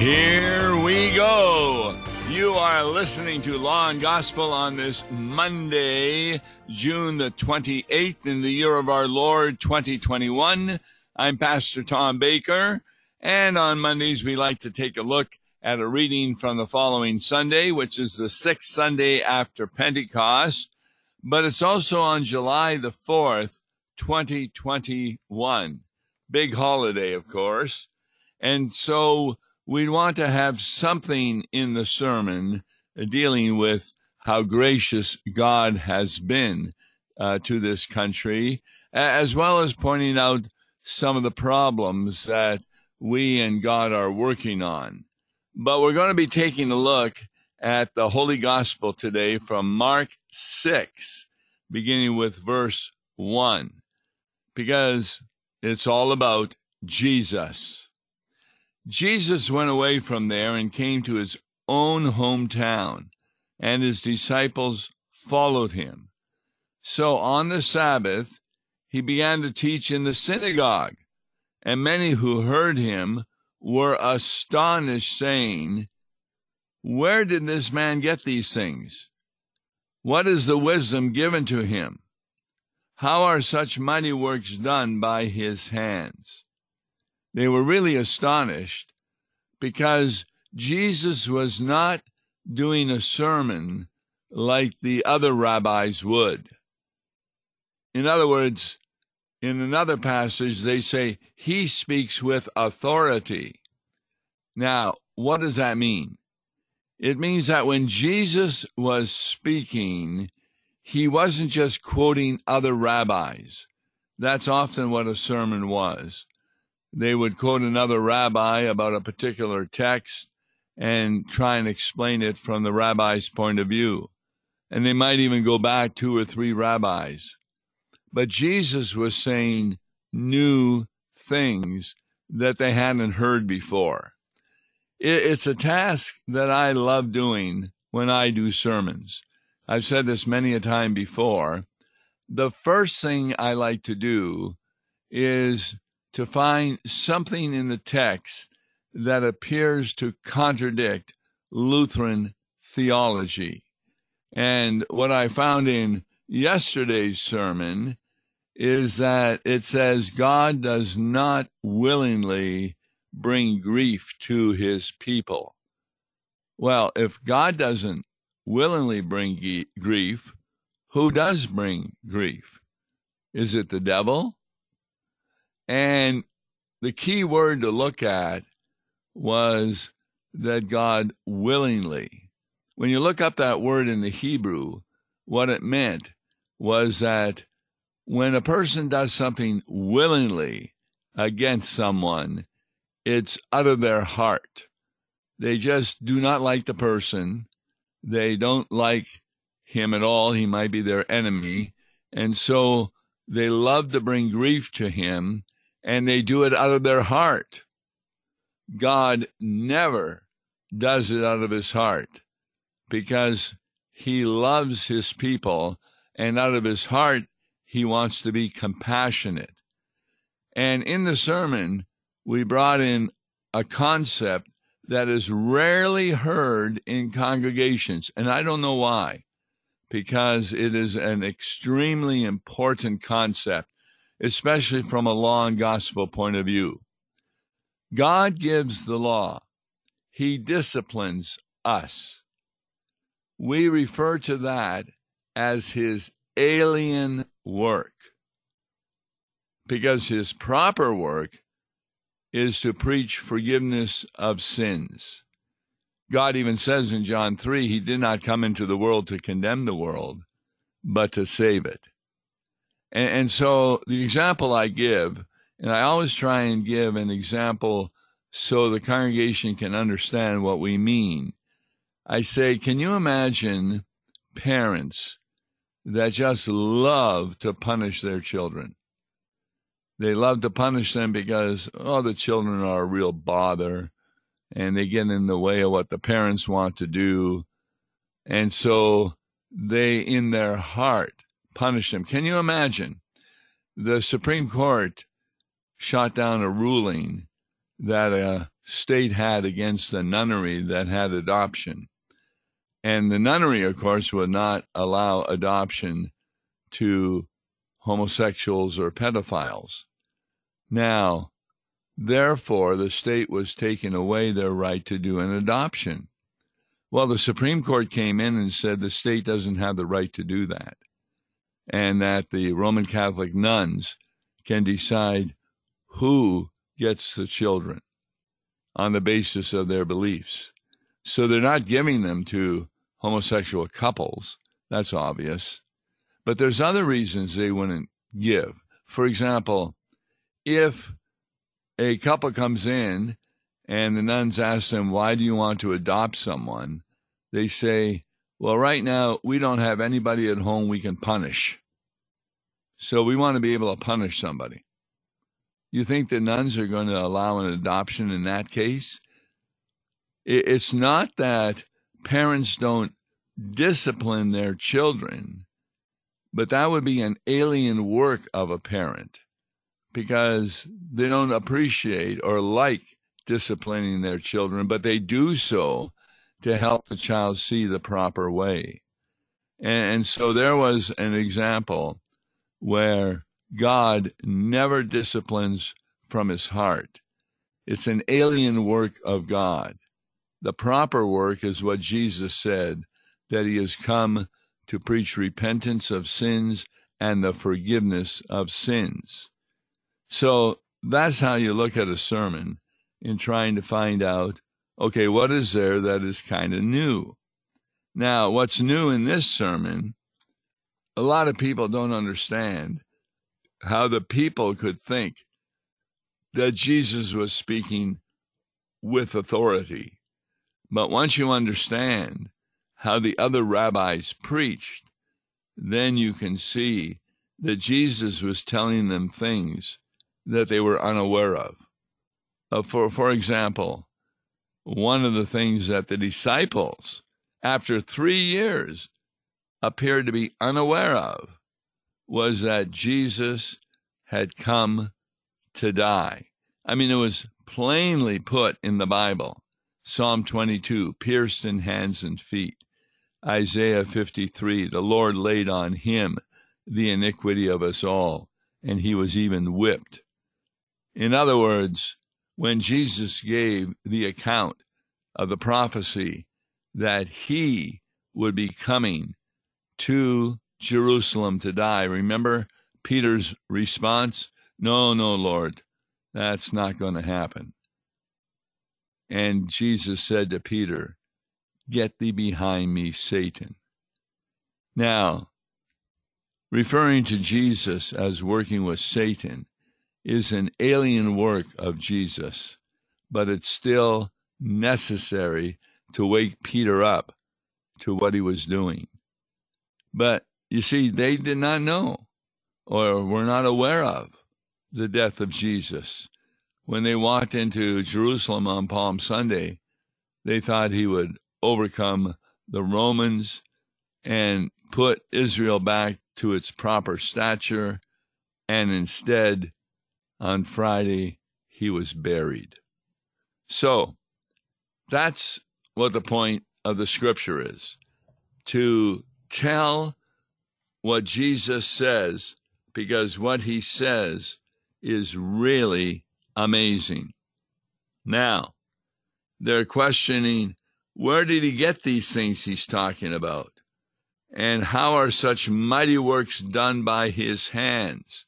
Here we go. You are listening to Law and Gospel on this Monday, June the 28th in the year of our Lord 2021. I'm Pastor Tom Baker, and on Mondays we like to take a look at a reading from the following Sunday, which is the sixth Sunday after Pentecost, but it's also on July the 4th, 2021. Big holiday, of course. And so we'd want to have something in the sermon dealing with how gracious God has been uh, to this country, as well as pointing out some of the problems that we and God are working on. But we're going to be taking a look at the Holy Gospel today from Mark 6, beginning with verse 1, because it's all about Jesus. Jesus went away from there and came to his own hometown, and his disciples followed him. So on the Sabbath, he began to teach in the synagogue, and many who heard him were astonished, saying, Where did this man get these things? What is the wisdom given to him? How are such mighty works done by his hands? They were really astonished because Jesus was not doing a sermon like the other rabbis would. In other words, in another passage, they say he speaks with authority. Now, what does that mean? It means that when Jesus was speaking, he wasn't just quoting other rabbis. That's often what a sermon was they would quote another rabbi about a particular text and try and explain it from the rabbi's point of view. And they might even go back two or three rabbis. But Jesus was saying new things that they hadn't heard before. It's a task that I love doing when I do sermons. I've said this many a time before. The first thing I like to do is to find something in the text that appears to contradict Lutheran theology. And what I found in yesterday's sermon is that it says God does not willingly bring grief to his people. Well, if God doesn't willingly bring grief, who does bring grief? Is it the devil? And the key word to look at was that God willingly. When you look up that word in the Hebrew, what it meant was that when a person does something willingly against someone, it's out of their heart. They just do not like the person. They don't like him at all. He might be their enemy. And so they love to bring grief to him and they do it out of their heart. God never does it out of his heart because he loves his people and out of his heart he wants to be compassionate. And in the sermon, we brought in a concept that is rarely heard in congregations. And I don't know why, because it is an extremely important concept especially from a law and gospel point of view. God gives the law, He disciplines us. We refer to that as His alien work because His proper work is to preach forgiveness of sins. God even says in John 3, He did not come into the world to condemn the world, but to save it. And, and so the example I give, and I always try and give an example so the congregation can understand what we mean. I say, can you imagine parents that just love to punish their children? They love to punish them because, oh, the children are a real bother and they get in the way of what the parents want to do. And so they, in their heart, punish them. Can you imagine? The Supreme Court shot down a ruling that a state had against the nunnery that had adoption. And the nunnery, of course, would not allow adoption to homosexuals or pedophiles. Now, therefore, the state was taking away their right to do an adoption. Well, the Supreme Court came in and said the state doesn't have the right to do that, and that the Roman Catholic nuns can decide who gets the children on the basis of their beliefs. So they're not giving them to homosexual couples. That's obvious. But there's other reasons they wouldn't give. For example, if a couple comes in and the nuns ask them, Why do you want to adopt someone? They say, Well, right now, we don't have anybody at home we can punish. So we want to be able to punish somebody. You think the nuns are going to allow an adoption in that case? It's not that parents don't discipline their children, but that would be an alien work of a parent because they don't appreciate or like disciplining their children, but they do so to help the child see the proper way. And, and so there was an example where God never disciplines from his heart. It's an alien work of God. The proper work is what Jesus said that he has come to preach repentance of sins and the forgiveness of sins. So that's how you look at a sermon in trying to find out okay, what is there that is kind of new? Now, what's new in this sermon, a lot of people don't understand how the people could think that Jesus was speaking with authority. But once you understand how the other rabbis preached, then you can see that Jesus was telling them things that they were unaware of. Uh, for, for example, one of the things that the disciples, after three years, appeared to be unaware of was that Jesus had come to die. I mean, it was plainly put in the Bible. Psalm 22, pierced in hands and feet. Isaiah 53, the Lord laid on him the iniquity of us all, and he was even whipped. In other words, when Jesus gave the account of the prophecy that he would be coming to Jerusalem to die, remember Peter's response? No, no, Lord, that's not going to happen. And Jesus said to Peter, Get thee behind me, Satan. Now, referring to Jesus as working with Satan is an alien work of Jesus, but it's still necessary to wake Peter up to what he was doing. But you see, they did not know or were not aware of the death of Jesus. When they walked into Jerusalem on Palm Sunday, they thought he would overcome the Romans and put Israel back to its proper stature, and instead, on Friday, he was buried. So, that's what the point of the scripture is to tell what Jesus says, because what he says is really amazing. Now, they're questioning where did he get these things he's talking about? And how are such mighty works done by his hands?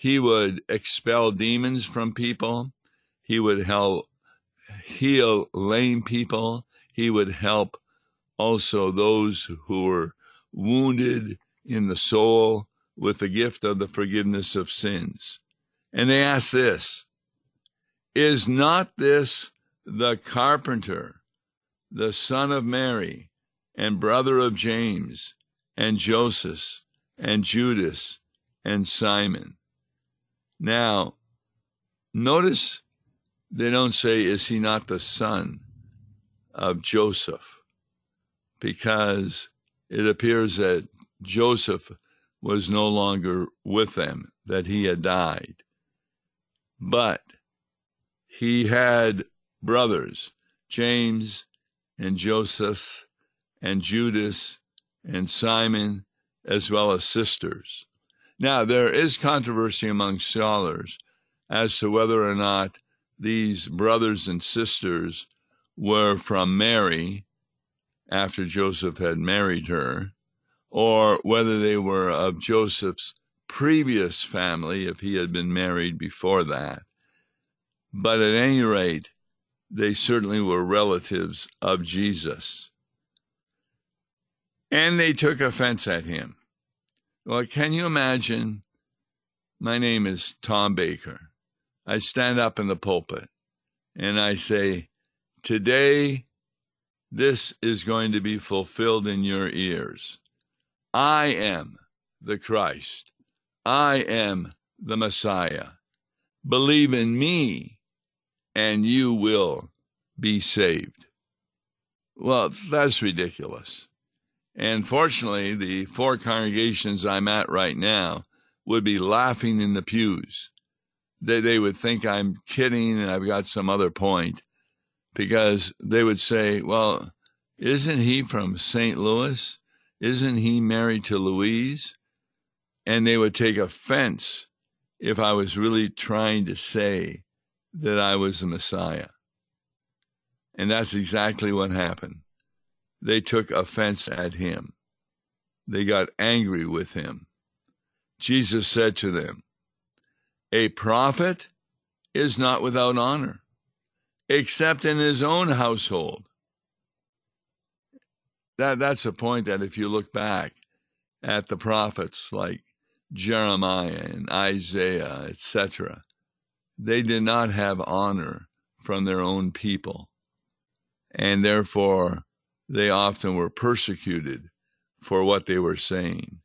He would expel demons from people. He would help heal lame people. He would help also those who were wounded in the soul with the gift of the forgiveness of sins. And they ask this Is not this the carpenter, the son of Mary, and brother of James, and Joseph, and Judas, and Simon? Now, notice they don't say, Is he not the son of Joseph? Because it appears that Joseph was no longer with them, that he had died but he had brothers, James and Joseph and Judas and Simon, as well as sisters. Now, there is controversy among scholars as to whether or not these brothers and sisters were from Mary after Joseph had married her, or whether they were of Joseph's previous family if he had been married before that. But at any rate, they certainly were relatives of Jesus. And they took offense at him. Well, can you imagine? My name is Tom Baker. I stand up in the pulpit and I say, Today, this is going to be fulfilled in your ears. I am the Christ. I am the Messiah. Believe in me, and you will be saved. Well, that's ridiculous. And fortunately, the four congregations I'm at right now would be laughing in the pews. They, they would think I'm kidding and I've got some other point because they would say, well, isn't he from St. Louis? Isn't he married to Louise? And they would take offense if I was really trying to say that I was the Messiah. And that's exactly what happened they took offense at him. They got angry with him. Jesus said to them, A prophet is not without honor, except in his own household. That, that's a point that if you look back at the prophets like Jeremiah and Isaiah, etc., they did not have honor from their own people. And therefore, they often were persecuted for what they were saying.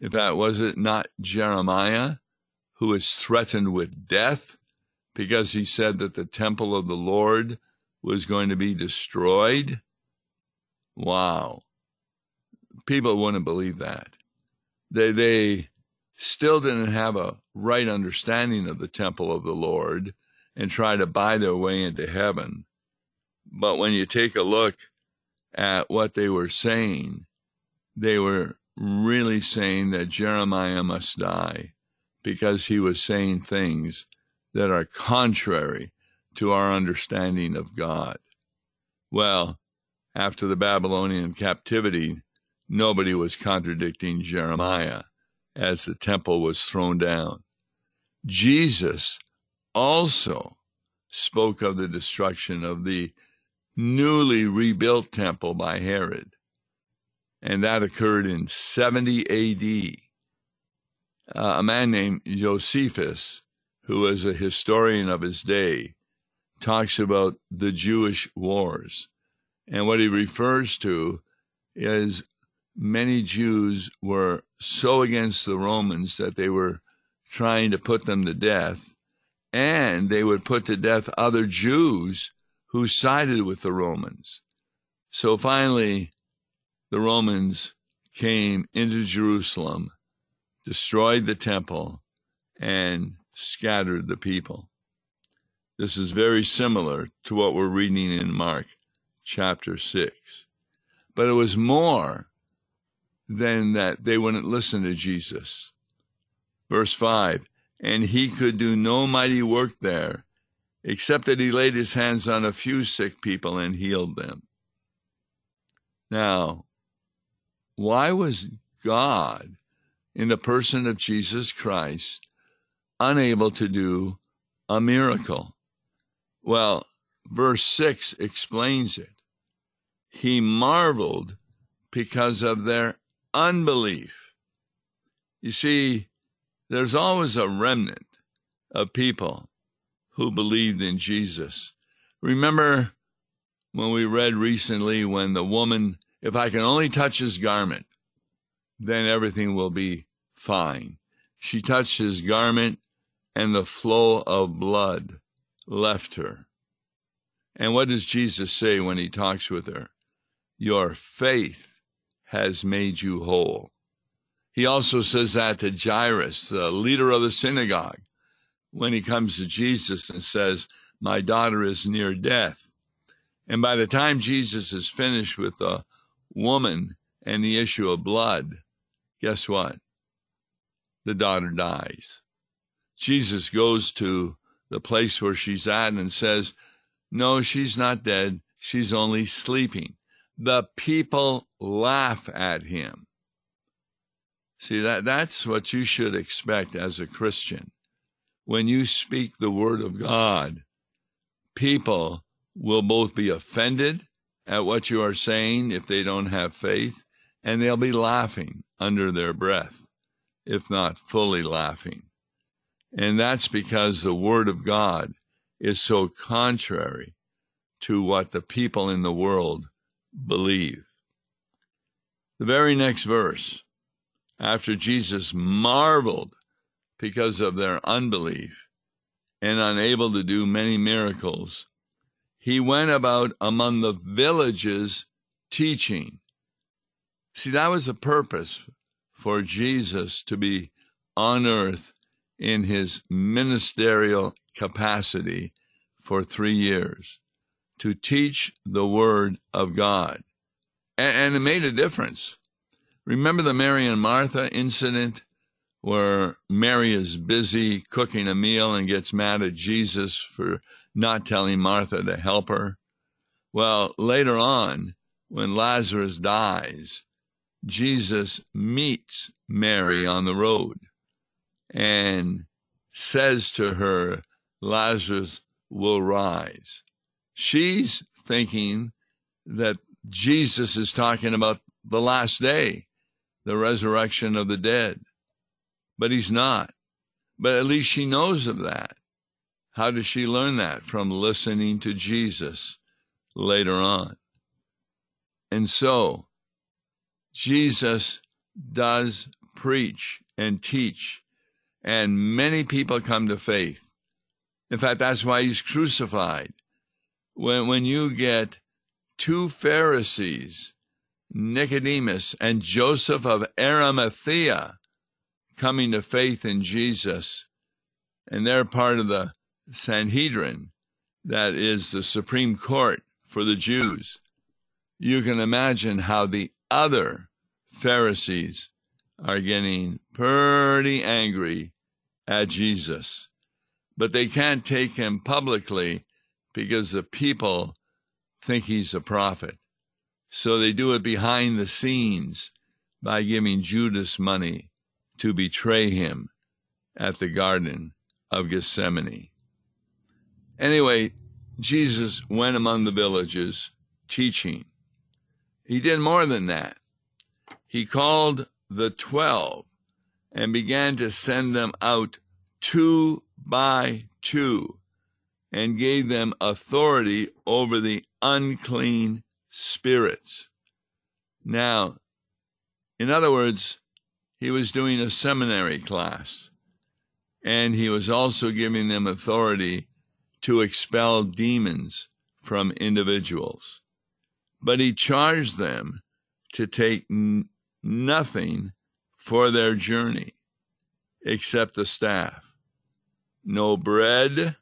In fact, was it not Jeremiah who was threatened with death because he said that the temple of the Lord was going to be destroyed? Wow. People wouldn't believe that. They, they still didn't have a right understanding of the temple of the Lord and try to buy their way into heaven. But when you take a look at what they were saying, they were really saying that Jeremiah must die because he was saying things that are contrary to our understanding of God. Well, after the Babylonian captivity, nobody was contradicting Jeremiah as the temple was thrown down. Jesus also spoke of the destruction of the newly rebuilt temple by Herod. And that occurred in 70 AD. Uh, a man named Josephus, who was a historian of his day, talks about the Jewish wars. And what he refers to is many Jews were so against the Romans that they were trying to put them to death, and they would put to death other Jews who sided with the Romans. So finally, the Romans came into Jerusalem, destroyed the temple, and scattered the people. This is very similar to what we're reading in Mark chapter 6. But it was more than that they wouldn't listen to Jesus. Verse 5 And he could do no mighty work there except that he laid his hands on a few sick people and healed them. Now, why was God, in the person of Jesus Christ, unable to do a miracle? Well, verse 6 explains it. He marveled because of their unbelief. You see, there's always a remnant of people who believed in Jesus. Remember when we read recently when the woman, if I can only touch his garment, then everything will be fine. She touched his garment and the flow of blood left her. And what does Jesus say when he talks with her? Your faith has made you whole. He also says that to Jairus, the leader of the synagogue when he comes to Jesus and says, My daughter is near death. And by the time Jesus is finished with the woman and the issue of blood, guess what? The daughter dies. Jesus goes to the place where she's at and says, No, she's not dead. She's only sleeping. The people laugh at him. See that that's what you should expect as a Christian. When you speak the word of God, people will both be offended at what you are saying if they don't have faith, and they'll be laughing under their breath, if not fully laughing. And that's because the Word of God is so contrary to what the people in the world believe. The very next verse, after Jesus marveled because of their unbelief and unable to do many miracles, he went about among the villages teaching. See, that was the purpose for Jesus to be on earth in his ministerial capacity for three years to teach the Word of God. And, and, it made a difference. Remember the Mary and Martha incident where Mary is busy cooking a meal and gets mad at Jesus for not telling Martha to help her? Well, later on, when Lazarus dies, Jesus meets Mary on the road and says to her, Lazarus will rise. She's thinking that Jesus is talking about the last day, the resurrection of the dead. But he's not. But at least she knows of that. How does she learn that? From listening to Jesus later on. And so, Jesus does preach and teach and many people come to faith. In fact, that's why he's crucified. When, when you get two Pharisees, Nicodemus and Joseph of Arimathea, coming to faith in Jesus, and they're part of the Sanhedrin, that is the Supreme Court for the Jews, you can imagine how the other Pharisees are getting pretty angry at Jesus. But they can't take him publicly because the people think he's a prophet. So they do it behind the scenes by giving Judas money to betray him at the Garden of Gethsemane. Anyway, Jesus went among the villages teaching. He did more than that. He called the twelve and began to send them out two by two and gave them authority over the unclean spirits. Now, in other words, he was doing a seminary class and he was also giving them authority to expel demons from individuals. But he charged them to take n- nothing for their journey except the staff. No bread,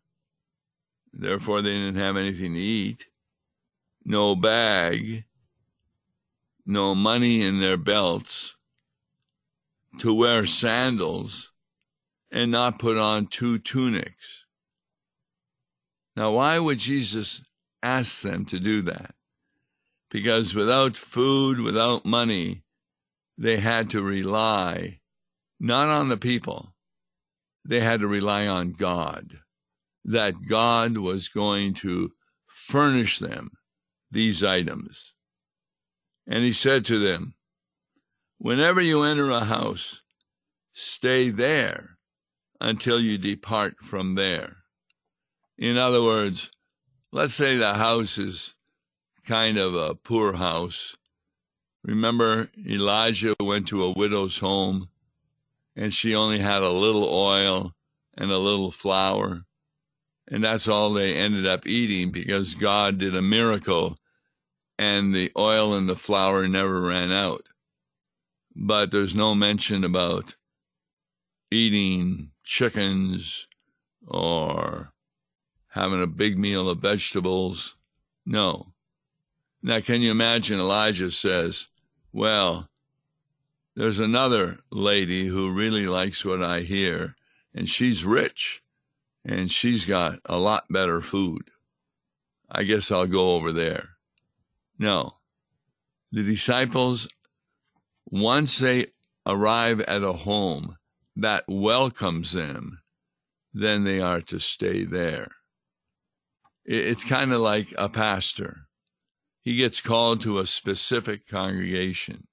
therefore they didn't have anything to eat. No bag, no money in their belts, to wear sandals, and not put on two tunics. Now, why would Jesus ask them to do that? Because without food, without money, they had to rely not on the people, they had to rely on God, that God was going to furnish them these items. And he said to them, Whenever you enter a house, stay there until you depart from there. In other words, let's say the house is kind of a poor house Remember, Elijah went to a widow's home and she only had a little oil and a little flour. And that's all they ended up eating because God did a miracle and the oil and the flour never ran out. But there's no mention about eating chickens or having a big meal of vegetables. No. Now, can you imagine Elijah says, Well, there's another lady who really likes what I hear, and she's rich, and she's got a lot better food. I guess I'll go over there. No. The disciples, once they arrive at a home that welcomes them, then they are to stay there. It's kind of like a pastor. He gets called to a specific congregation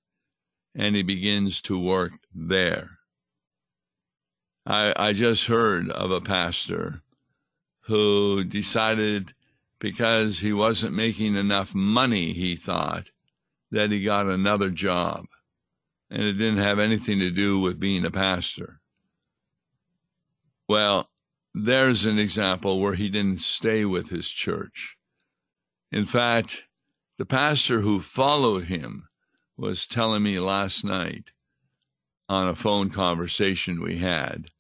and he begins to work there. I, I just heard of a pastor who decided because he wasn't making enough money, he thought, that he got another job. And it didn't have anything to do with being a pastor. Well, there's an example where he didn't stay with his church. In fact, the pastor who followed him was telling me last night on a phone conversation we had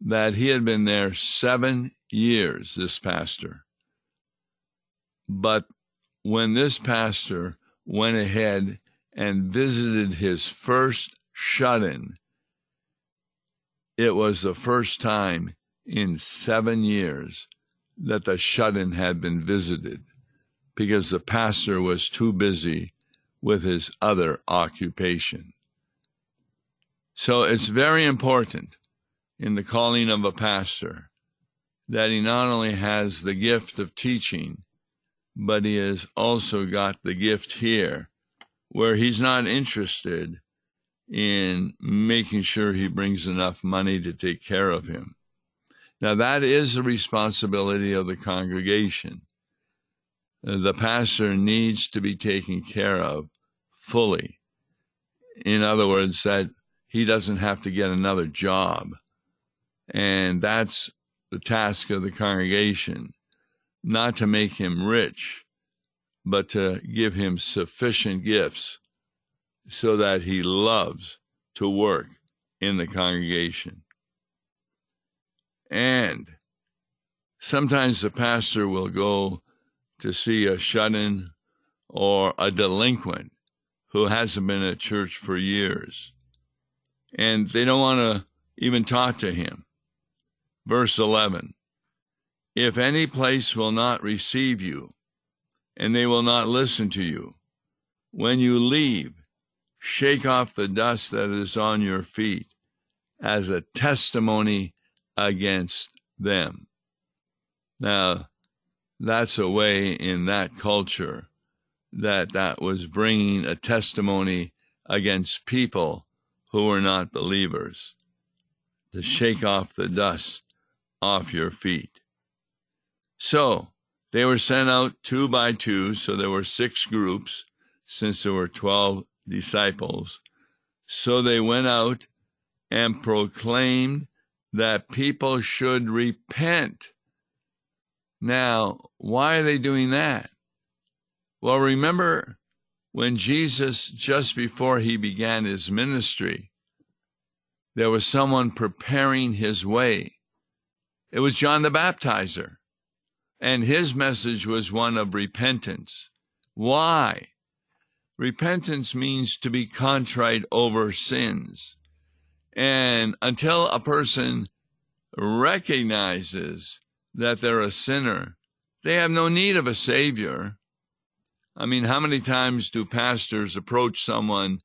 that he had been there seven years, this pastor. But when this pastor went ahead and visited his first shut in, it was the first time in seven years that the shut in had been visited because the pastor was too busy with his other occupation. So it's very important in the calling of a pastor that he not only has the gift of teaching, but he has also got the gift here where he's not interested in making sure he brings enough money to take care of him. Now, that is the responsibility of the congregation. The pastor needs to be taken care of fully. In other words, that he doesn't have to get another job. And that's the task of the congregation, not to make him rich, but to give him sufficient gifts so that he loves to work in the congregation. And sometimes the pastor will go to see a shut in or a delinquent who hasn't been at church for years. And they don't want to even talk to him. Verse 11 If any place will not receive you, and they will not listen to you, when you leave, shake off the dust that is on your feet as a testimony against them. Now, that's a way in that culture that that was bringing a testimony against people who were not believers to shake off the dust off your feet. So they were sent out two by two, so there were six groups since there were 12 disciples. So they went out and proclaimed that people should repent. Now, why are they doing that? Well, remember when Jesus, just before he began his ministry, there was someone preparing his way. It was John the Baptizer. And his message was one of repentance. Why? Repentance means to be contrite over sins. And until a person recognizes that they're a sinner, they have no need of a savior. I mean, how many times do pastors approach someone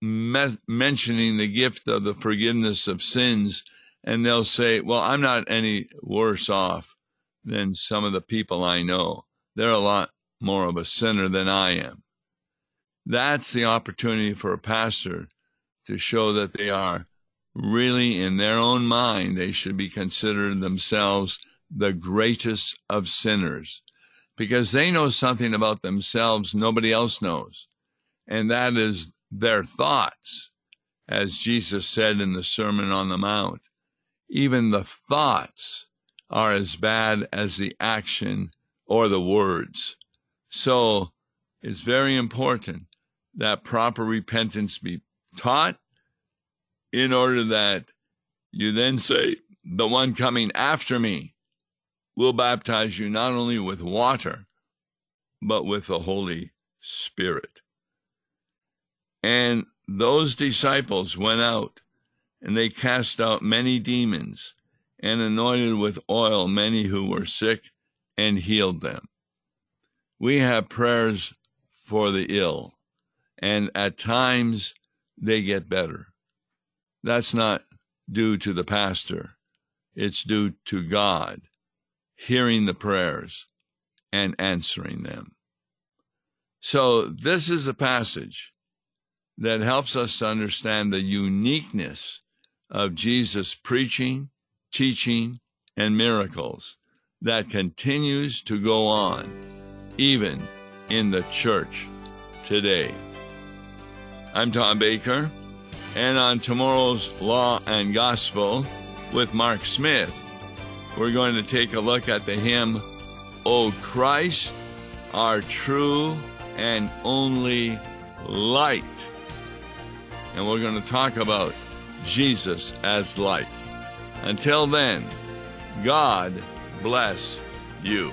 me- mentioning the gift of the forgiveness of sins and they'll say, Well, I'm not any worse off than some of the people I know. They're a lot more of a sinner than I am. That's the opportunity for a pastor to show that they are really in their own mind, they should be considered themselves the greatest of sinners because they know something about themselves nobody else knows. And that is their thoughts. As Jesus said in the Sermon on the Mount, even the thoughts are as bad as the action or the words. So it's very important that proper repentance be taught in order that you then say, the one coming after me will baptize you not only with water, but with the Holy Spirit. And those disciples went out and they cast out many demons and anointed with oil many who were sick and healed them. We have prayers for the ill, and at times they get better. That's not due to the pastor, it's due to God hearing the prayers and answering them. So, this is a passage that helps us to understand the uniqueness of Jesus' preaching, teaching, and miracles that continues to go on even in the church today. I'm Tom Baker, and on tomorrow's Law and Gospel with Mark Smith, we're going to take a look at the hymn, O Christ, our true and only light. And we're going to talk about Jesus as light. Until then, God bless you.